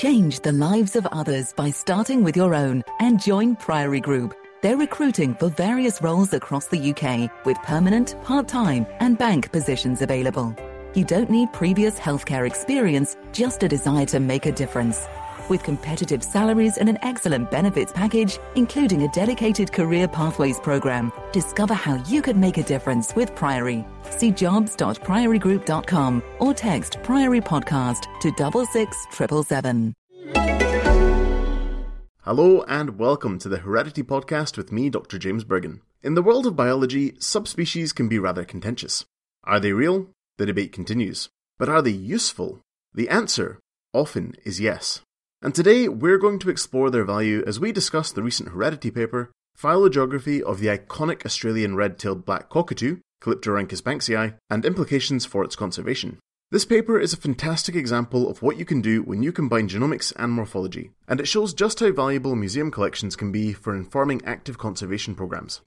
Change the lives of others by starting with your own and join Priory Group. They're recruiting for various roles across the UK with permanent, part time, and bank positions available. You don't need previous healthcare experience, just a desire to make a difference. With competitive salaries and an excellent benefits package, including a dedicated career pathways program, discover how you could make a difference with Priory. See jobs.priorygroup.com or text Priory Podcast to double six triple seven. Hello and welcome to the Heredity Podcast with me, Dr. James Bergen. In the world of biology, subspecies can be rather contentious. Are they real? The debate continues. But are they useful? The answer often is yes. And today we're going to explore their value as we discuss the recent Heredity paper, Phylogeography of the iconic Australian red-tailed black cockatoo, Calyptorhynchus banksii, and implications for its conservation. This paper is a fantastic example of what you can do when you combine genomics and morphology, and it shows just how valuable museum collections can be for informing active conservation programs.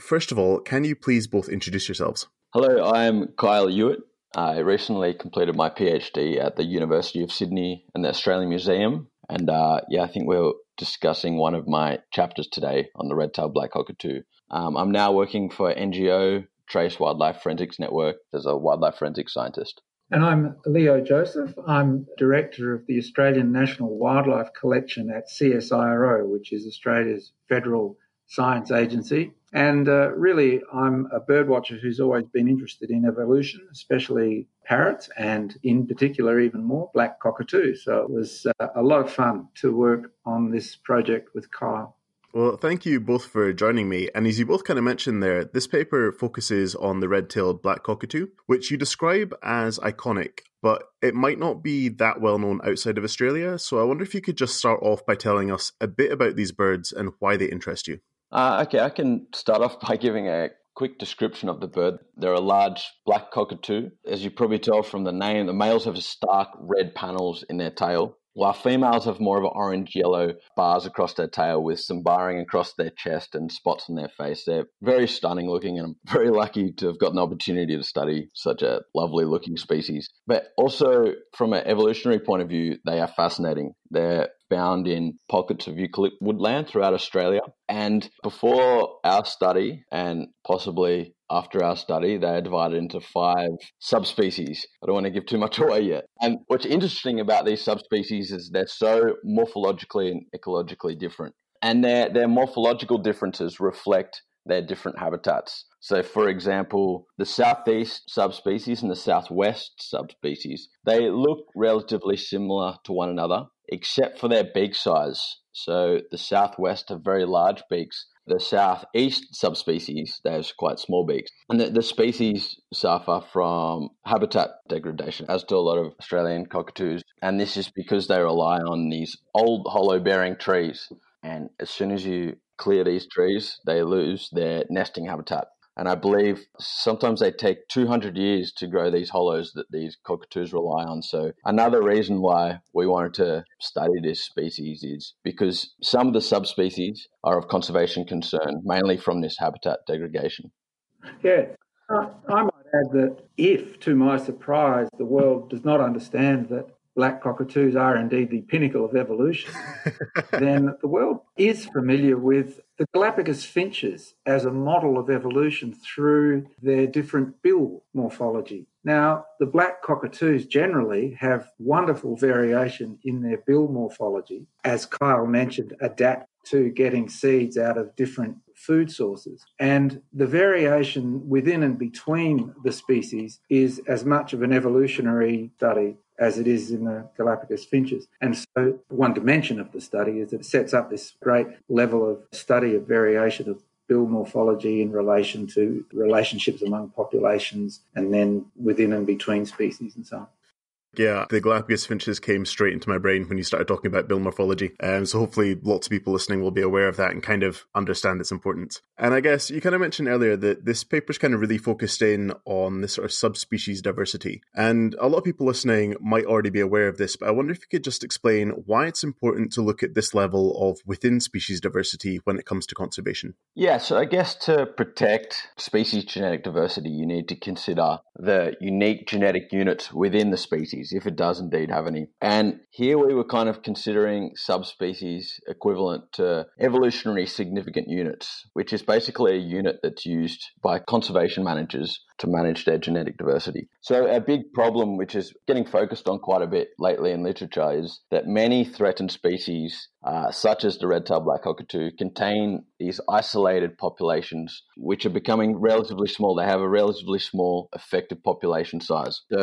First of all, can you please both introduce yourselves? Hello, I'm Kyle Ewart. I recently completed my PhD at the University of Sydney and the Australian Museum, and uh, yeah, I think we're discussing one of my chapters today on the red-tailed black cockatoo. Um, I'm now working for NGO Trace Wildlife Forensics Network as a wildlife forensics scientist. And I'm Leo Joseph. I'm director of the Australian National Wildlife Collection at CSIRO, which is Australia's federal science agency. And uh, really, I'm a birdwatcher who's always been interested in evolution, especially parrots, and in particular, even more, black cockatoos. So it was uh, a lot of fun to work on this project with Kyle. Well, thank you both for joining me. And as you both kind of mentioned there, this paper focuses on the red tailed black cockatoo, which you describe as iconic, but it might not be that well known outside of Australia. So I wonder if you could just start off by telling us a bit about these birds and why they interest you. Uh, okay, I can start off by giving a quick description of the bird. They're a large black cockatoo. As you probably tell from the name, the males have stark red panels in their tail while females have more of an orange yellow bars across their tail with some barring across their chest and spots on their face. They're very stunning looking, and I'm very lucky to have got an opportunity to study such a lovely looking species. But also, from an evolutionary point of view, they are fascinating. They're found in pockets of eucalypt woodland throughout Australia. And before our study, and possibly after our study, they are divided into five subspecies. I don't want to give too much away yet. And what's interesting about these subspecies is they're so morphologically and ecologically different. And their, their morphological differences reflect their different habitats. So, for example, the southeast subspecies and the southwest subspecies, they look relatively similar to one another, except for their beak size. So, the southwest have very large beaks. The southeast subspecies, they quite small beaks. And the, the species suffer from habitat degradation, as do a lot of Australian cockatoos. And this is because they rely on these old hollow bearing trees. And as soon as you clear these trees, they lose their nesting habitat. And I believe sometimes they take 200 years to grow these hollows that these cockatoos rely on. So, another reason why we wanted to study this species is because some of the subspecies are of conservation concern, mainly from this habitat degradation. Yeah. I might add that if, to my surprise, the world does not understand that black cockatoos are indeed the pinnacle of evolution, then the world is familiar with the Galapagos finches as a model of evolution through their different bill morphology. Now, the black cockatoos generally have wonderful variation in their bill morphology, as Kyle mentioned, adapt to getting seeds out of different food sources. And the variation within and between the species is as much of an evolutionary study as it is in the Galapagos finches. And so, one dimension of the study is that it sets up this great level of study of variation of bill morphology in relation to relationships among populations and then within and between species and so on. Yeah, the Galapagos finches came straight into my brain when you started talking about bill morphology. Um, so hopefully lots of people listening will be aware of that and kind of understand its importance. And I guess you kind of mentioned earlier that this paper's kind of really focused in on this sort of subspecies diversity. And a lot of people listening might already be aware of this, but I wonder if you could just explain why it's important to look at this level of within species diversity when it comes to conservation. Yeah, so I guess to protect species genetic diversity, you need to consider the unique genetic units within the species species, if it does indeed have any. And here we were kind of considering subspecies equivalent to evolutionary significant units, which is basically a unit that's used by conservation managers to manage their genetic diversity. So, a big problem, which is getting focused on quite a bit lately in literature, is that many threatened species, uh, such as the red-tailed black cockatoo, contain these isolated populations, which are becoming relatively small. They have a relatively small effective population size. So,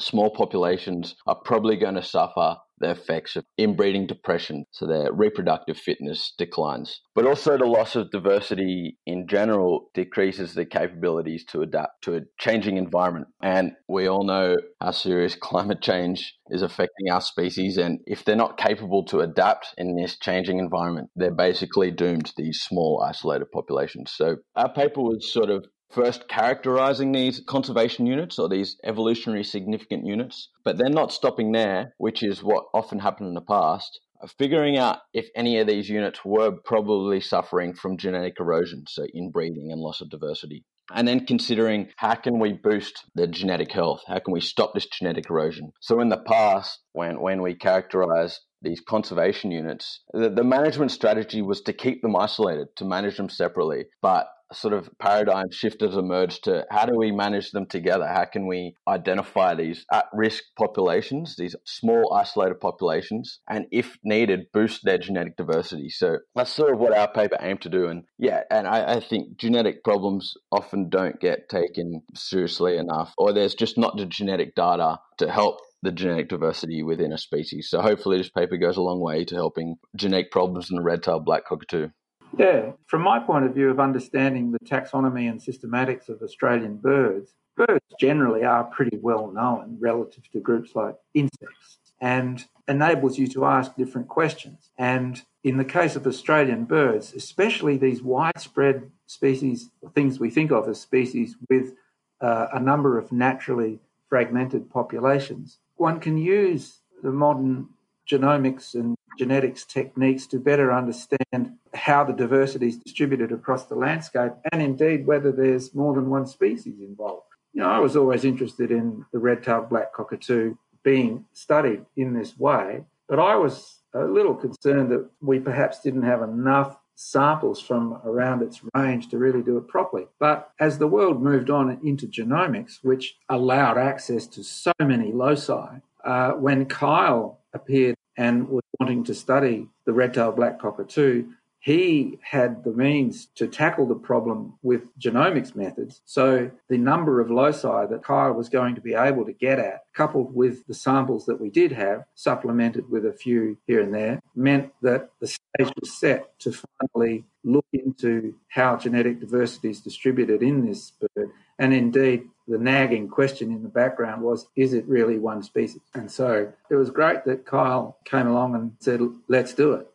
small populations are probably going to suffer the effects of inbreeding depression, so their reproductive fitness declines. But also, the loss of diversity in general decreases their capabilities to adapt to a changing environment. And we all know how serious climate change is affecting our species. And if they're not capable to adapt in this changing environment, they're basically doomed these small, isolated populations. So, our paper was sort of first characterizing these conservation units or these evolutionary significant units, but then not stopping there, which is what often happened in the past, figuring out if any of these units were probably suffering from genetic erosion, so inbreeding and loss of diversity. And then considering how can we boost the genetic health? How can we stop this genetic erosion? So in the past, when, when we characterized these conservation units, the, the management strategy was to keep them isolated, to manage them separately. But sort of paradigm shift has emerged to how do we manage them together? How can we identify these at risk populations, these small isolated populations, and if needed, boost their genetic diversity? So that's sort of what our paper aimed to do. And yeah, and I, I think genetic problems often don't get taken seriously enough, or there's just not the genetic data to help the genetic diversity within a species. So hopefully this paper goes a long way to helping genetic problems in the red-tailed black cockatoo. Yeah, from my point of view of understanding the taxonomy and systematics of Australian birds, birds generally are pretty well known relative to groups like insects and enables you to ask different questions. And in the case of Australian birds, especially these widespread species, things we think of as species with uh, a number of naturally fragmented populations, one can use the modern genomics and genetics techniques to better understand how the diversity is distributed across the landscape and indeed whether there's more than one species involved. You know, I was always interested in the red-tailed black cockatoo being studied in this way, but I was a little concerned that we perhaps didn't have enough samples from around its range to really do it properly. But as the world moved on into genomics, which allowed access to so many loci, uh, when Kyle appeared and was wanting to study the red-tailed black cockatoo, he had the means to tackle the problem with genomics methods. So the number of loci that Kyle was going to be able to get at, coupled with the samples that we did have, supplemented with a few here and there, meant that the stage was set to finally look into how genetic diversity is distributed in this bird. And indeed, the nagging question in the background was, is it really one species? And so it was great that Kyle came along and said, let's do it.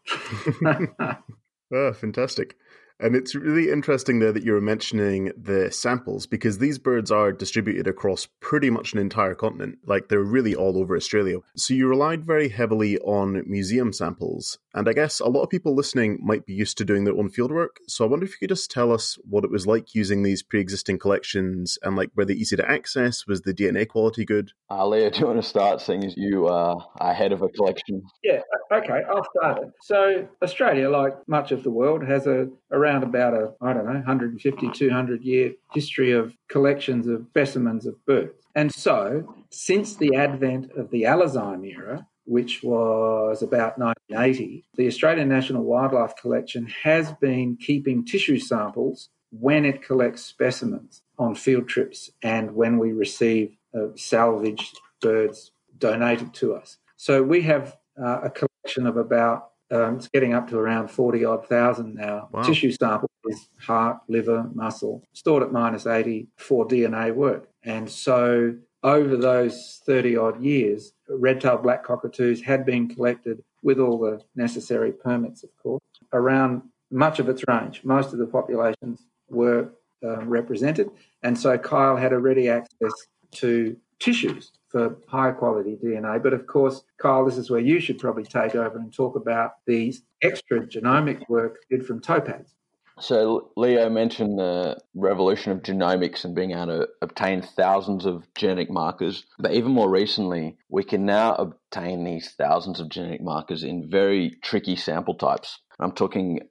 oh, fantastic. And it's really interesting there that you were mentioning the samples because these birds are distributed across pretty much an entire continent. Like they're really all over Australia. So you relied very heavily on museum samples. And I guess a lot of people listening might be used to doing their own fieldwork. So I wonder if you could just tell us what it was like using these pre existing collections and like were they easy to access? Was the DNA quality good? Uh, Leo, do you want to start seeing as you are head of a collection? Yeah, okay, I'll start it. So Australia, like much of the world, has a, a around about a, I don't know, 150, 200 year history of collections of specimens of birds. And so, since the advent of the allozyme era, which was about 1980, the Australian National Wildlife Collection has been keeping tissue samples when it collects specimens on field trips and when we receive uh, salvaged birds donated to us. So we have uh, a collection of about um, it's getting up to around 40 odd thousand now. Wow. Tissue sample is heart, liver, muscle, stored at minus 80 for DNA work. And so over those 30 odd years, red tailed black cockatoos had been collected with all the necessary permits, of course, around much of its range. Most of the populations were um, represented. And so Kyle had a ready access to tissues for high quality DNA. But of course, Kyle, this is where you should probably take over and talk about the extra genomic work did from toe pads. So Leo mentioned the revolution of genomics and being able to obtain thousands of genetic markers. But even more recently, we can now obtain these thousands of genetic markers in very tricky sample types. I'm talking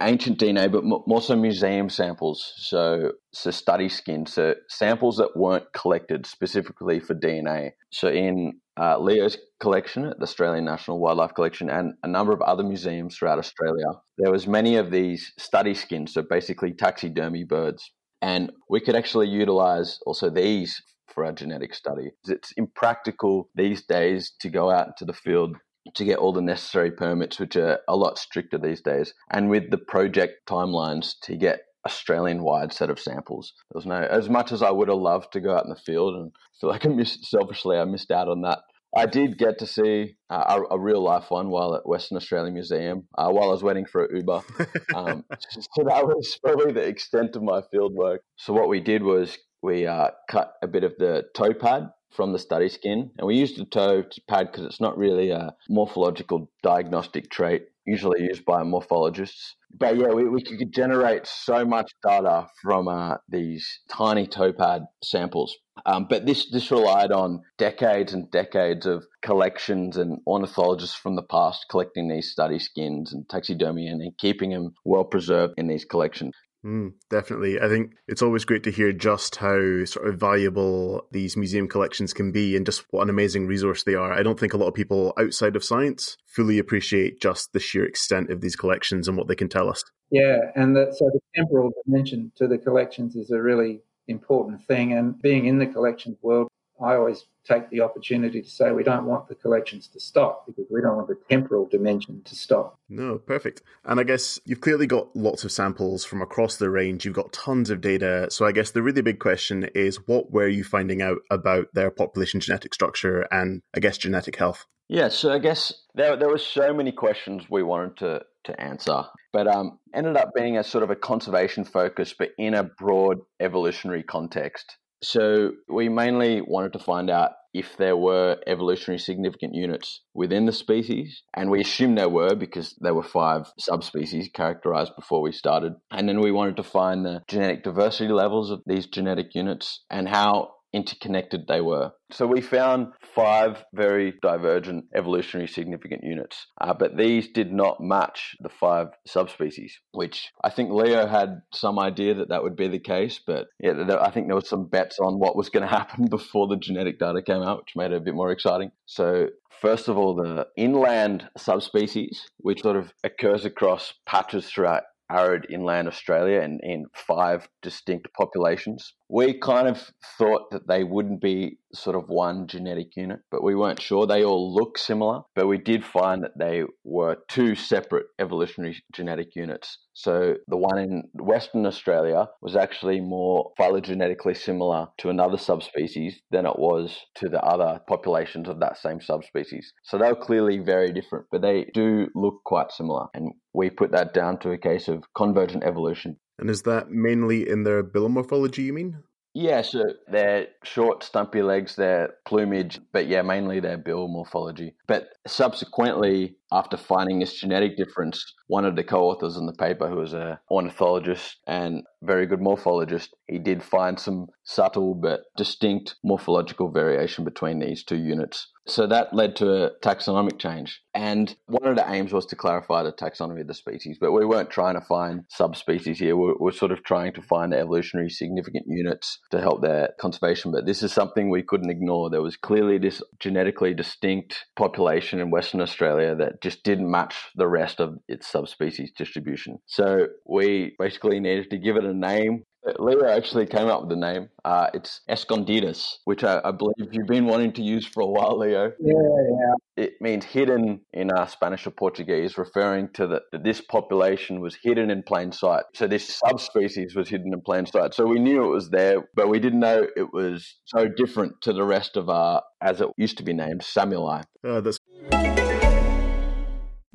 ancient DNA, but more so museum samples. So, so study skin, so samples that weren't collected specifically for DNA. So in uh, Leo's collection at the Australian National Wildlife Collection and a number of other museums throughout Australia, there was many of these study skins, so basically taxidermy birds. And we could actually utilize also these for our genetic study. It's impractical these days to go out into the field to get all the necessary permits, which are a lot stricter these days, and with the project timelines to get Australian wide set of samples. There was no, as much as I would have loved to go out in the field and feel like I missed, selfishly, I missed out on that. I did get to see uh, a, a, real life one while at Western Australian Museum uh, while I was waiting for an Uber. Um, so that was probably the extent of my field work. So what we did was we uh, cut a bit of the toe pad from the study skin. And we used the toe pad because it's not really a morphological diagnostic trait, usually used by morphologists. But yeah, we, we could generate so much data from uh, these tiny toe pad samples. Um, but this, this relied on decades and decades of collections and ornithologists from the past collecting these study skins and taxidermy and keeping them well preserved in these collections. Mm, definitely. I think it's always great to hear just how sort of valuable these museum collections can be and just what an amazing resource they are. I don't think a lot of people outside of science fully appreciate just the sheer extent of these collections and what they can tell us. Yeah, and the, so the temporal dimension to the collections is a really important thing. And being in the collections world, I always take the opportunity to say we don't want the collections to stop because we don't want the temporal dimension to stop. No, perfect. And I guess you've clearly got lots of samples from across the range. You've got tons of data. So I guess the really big question is what were you finding out about their population genetic structure and I guess genetic health? Yeah, so I guess there there were so many questions we wanted to to answer, but um, ended up being a sort of a conservation focus, but in a broad evolutionary context. So we mainly wanted to find out if there were evolutionary significant units within the species, and we assumed there were because there were five subspecies characterized before we started. And then we wanted to find the genetic diversity levels of these genetic units and how interconnected they were. So we found five very divergent evolutionary significant units, uh, but these did not match the five subspecies, which I think Leo had some idea that that would be the case, but yeah, I think there was some bets on what was going to happen before the genetic data came out, which made it a bit more exciting. So first of all, the inland subspecies, which sort of occurs across patches throughout arid inland Australia and in five distinct populations. We kind of thought that they wouldn't be sort of one genetic unit, but we weren't sure. They all look similar, but we did find that they were two separate evolutionary genetic units. So the one in Western Australia was actually more phylogenetically similar to another subspecies than it was to the other populations of that same subspecies. So they were clearly very different, but they do look quite similar. And we put that down to a case of convergent evolution. And is that mainly in their bill morphology, you mean? Yeah, so they're short, stumpy legs, their plumage, but yeah, mainly their bill morphology. But subsequently, after finding this genetic difference, one of the co-authors in the paper, who was an ornithologist and very good morphologist, he did find some subtle but distinct morphological variation between these two units. So that led to a taxonomic change. And one of the aims was to clarify the taxonomy of the species, but we weren't trying to find subspecies here. We're, we're sort of trying to find the evolutionary significant units to help their conservation. But this is something we couldn't ignore. There was clearly this genetically distinct population in Western Australia that just didn't match the rest of its subspecies distribution. So we basically needed to give it a name Leo actually came up with the name. Uh, it's Escondidus, which I, I, believe you've been wanting to use for a while, Leo. Yeah, yeah. It means hidden in uh, Spanish or Portuguese, referring to the, that this population was hidden in plain sight. So this subspecies was hidden in plain sight. So we knew it was there, but we didn't know it was so different to the rest of our, as it used to be named, Samueli. Oh, that's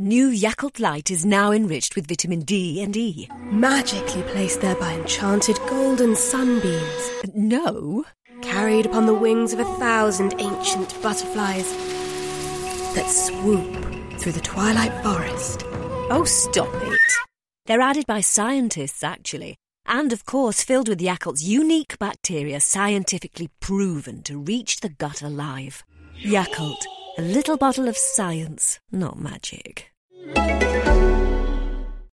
New Yakult Light is now enriched with vitamin D and E. Magically placed there by enchanted golden sunbeams. No. Carried upon the wings of a thousand ancient butterflies that swoop through the twilight forest. Oh, stop it. They're added by scientists, actually, and of course filled with Yakult's unique bacteria scientifically proven to reach the gut alive. Yakult, a little bottle of science, not magic.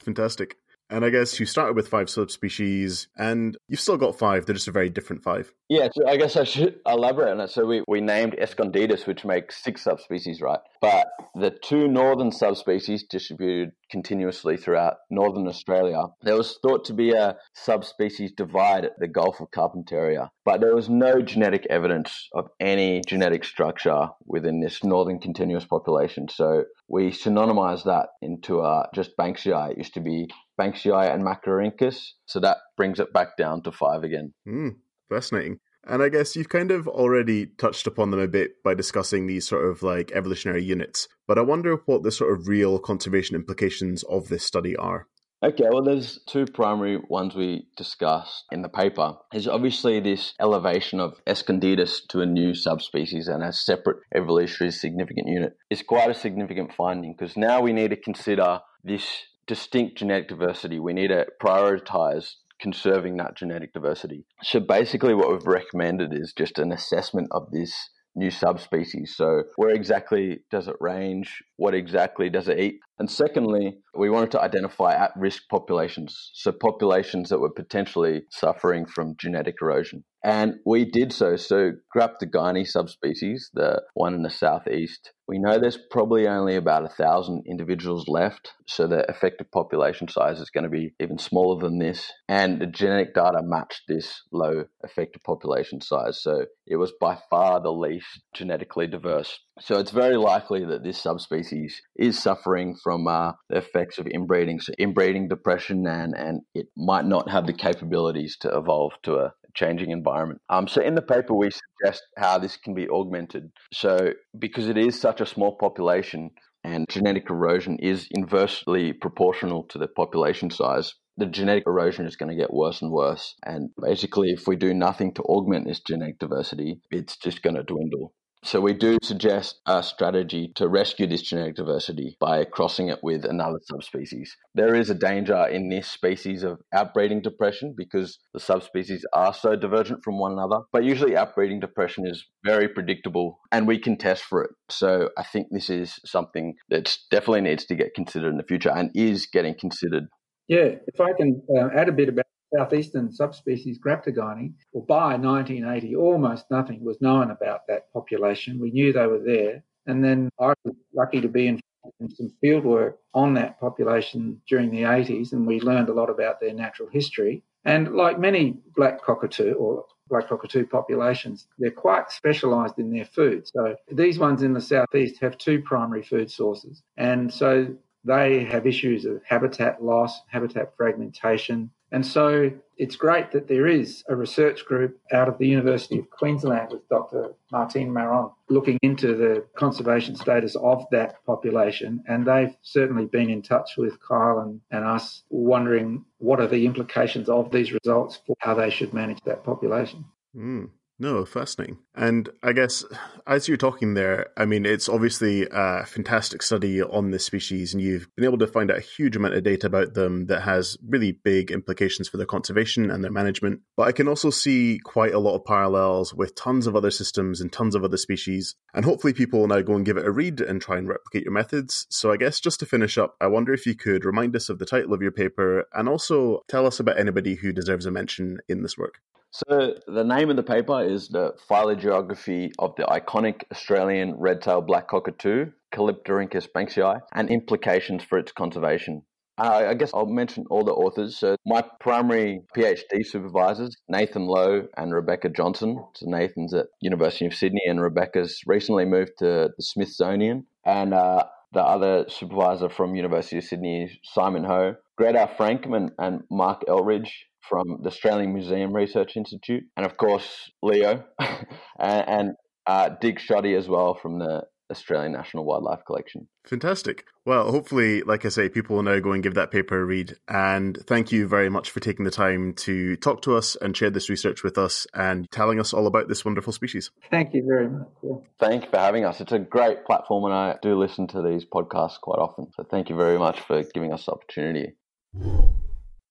Fantastic. And I guess you started with five subspecies, and you've still got five. They're just a very different five. Yeah, so I guess I should elaborate on it. So we, we named Escondidus, which makes six subspecies, right? But the two northern subspecies distributed continuously throughout northern Australia, there was thought to be a subspecies divide at the Gulf of Carpentaria, but there was no genetic evidence of any genetic structure within this northern continuous population. So we synonymized that into uh, just Banksii. It used to be Banksii and Macrorhynchus. So that brings it back down to five again. Mm, fascinating. And I guess you've kind of already touched upon them a bit by discussing these sort of like evolutionary units. But I wonder what the sort of real conservation implications of this study are. Okay, well, there's two primary ones we discussed in the paper. There's obviously this elevation of Escondidus to a new subspecies and a separate evolutionary significant unit It's quite a significant finding because now we need to consider this distinct genetic diversity. We need to prioritize conserving that genetic diversity. So basically, what we've recommended is just an assessment of this new subspecies. So, where exactly does it range? What exactly does it eat? And secondly, we wanted to identify at risk populations. So, populations that were potentially suffering from genetic erosion. And we did so. So, Graptogyne subspecies, the one in the southeast, we know there's probably only about a thousand individuals left. So, the effective population size is going to be even smaller than this. And the genetic data matched this low effective population size. So, it was by far the least genetically diverse. So, it's very likely that this subspecies is suffering from uh, the effects of inbreeding, so inbreeding depression, and, and it might not have the capabilities to evolve to a, changing environment. Um, so in the paper, we suggest how this can be augmented. So because it is such a small population and genetic erosion is inversely proportional to the population size, the genetic erosion is going to get worse and worse. And basically, if we do nothing to augment this genetic diversity, it's just going to dwindle. So we do suggest a strategy to rescue this genetic diversity by crossing it with another subspecies. There is a danger in this species of outbreeding depression because the subspecies are so divergent from one another. But usually outbreeding depression is very predictable and we can test for it. So I think this is something that definitely needs to get considered in the future and is getting considered. Yeah, if I can uh, add a bit about southeastern subspecies Graptogyne, well, by 1980, almost nothing was known about that population. We knew they were there. And then I was lucky to be in some field work on that population during the 80s, and we learned a lot about their natural history. And like many black cockatoo or black cockatoo populations, they're quite specialised in their food. So these ones in the southeast have two primary food sources. And so they have issues of habitat loss, habitat fragmentation, and so it's great that there is a research group out of the University of Queensland with Dr. Martine Maron looking into the conservation status of that population. And they've certainly been in touch with Kyle and, and us, wondering what are the implications of these results for how they should manage that population. Mm. No, fascinating. And I guess as you're talking there, I mean, it's obviously a fantastic study on this species, and you've been able to find out a huge amount of data about them that has really big implications for their conservation and their management. But I can also see quite a lot of parallels with tons of other systems and tons of other species. And hopefully, people will now go and give it a read and try and replicate your methods. So, I guess just to finish up, I wonder if you could remind us of the title of your paper and also tell us about anybody who deserves a mention in this work. So the name of the paper is the phylogeography of the iconic Australian red-tailed black cockatoo, Calyptorhynchus banksii, and implications for its conservation. Uh, I guess I'll mention all the authors. So my primary PhD supervisors, Nathan Lo and Rebecca Johnson. So Nathan's at University of Sydney and Rebecca's recently moved to the Smithsonian. And uh, the other supervisor from University of Sydney, Simon Ho, Greta Frankham and Mark Eldridge from the Australian Museum Research Institute, and of course Leo, and, and uh, Dick Schodde as well from the Australian National Wildlife Collection. Fantastic. Well, hopefully, like I say, people will now go and give that paper a read. And thank you very much for taking the time to talk to us and share this research with us and telling us all about this wonderful species. Thank you very much. Yeah. Thank you for having us. It's a great platform, and I do listen to these podcasts quite often. So thank you very much for giving us the opportunity.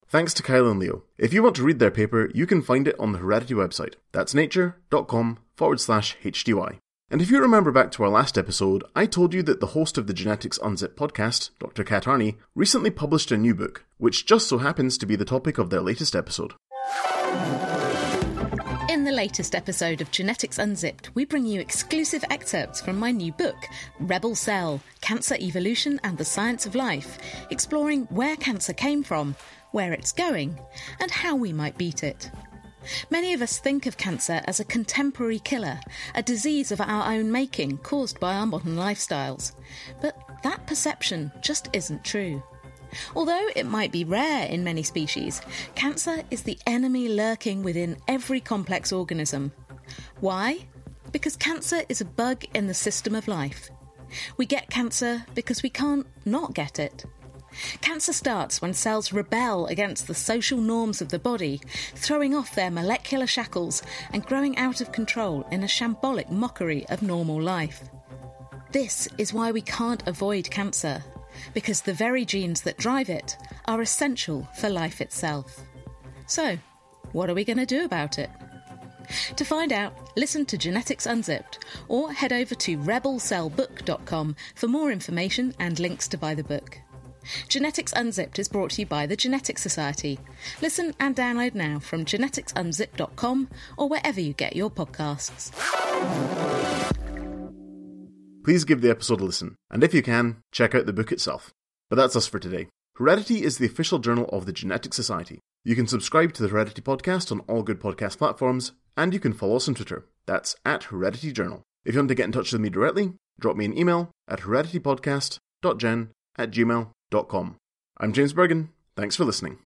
Thanks to Kyle and Leo. If you want to read their paper, you can find it on the Heredity website. That's nature.com forward slash HDY. And if you remember back to our last episode, I told you that the host of the Genetics Unzipped podcast, Dr. Kat Arney, recently published a new book, which just so happens to be the topic of their latest episode. In the latest episode of Genetics Unzipped, we bring you exclusive excerpts from my new book, Rebel Cell Cancer Evolution and the Science of Life, exploring where cancer came from, where it's going, and how we might beat it. Many of us think of cancer as a contemporary killer, a disease of our own making caused by our modern lifestyles. But that perception just isn't true. Although it might be rare in many species, cancer is the enemy lurking within every complex organism. Why? Because cancer is a bug in the system of life. We get cancer because we can't not get it. Cancer starts when cells rebel against the social norms of the body, throwing off their molecular shackles and growing out of control in a shambolic mockery of normal life. This is why we can't avoid cancer, because the very genes that drive it are essential for life itself. So, what are we going to do about it? To find out, listen to Genetics Unzipped or head over to rebelcellbook.com for more information and links to buy the book. Genetics Unzipped is brought to you by the Genetics Society. Listen and download now from geneticsunzipped.com or wherever you get your podcasts. Please give the episode a listen, and if you can, check out the book itself. But that's us for today. Heredity is the official journal of the Genetics Society. You can subscribe to the Heredity podcast on all good podcast platforms, and you can follow us on Twitter. That's at Heredity Journal. If you want to get in touch with me directly, drop me an email at hereditypodcast.gen at gmail.com. I'm James Bergen. Thanks for listening.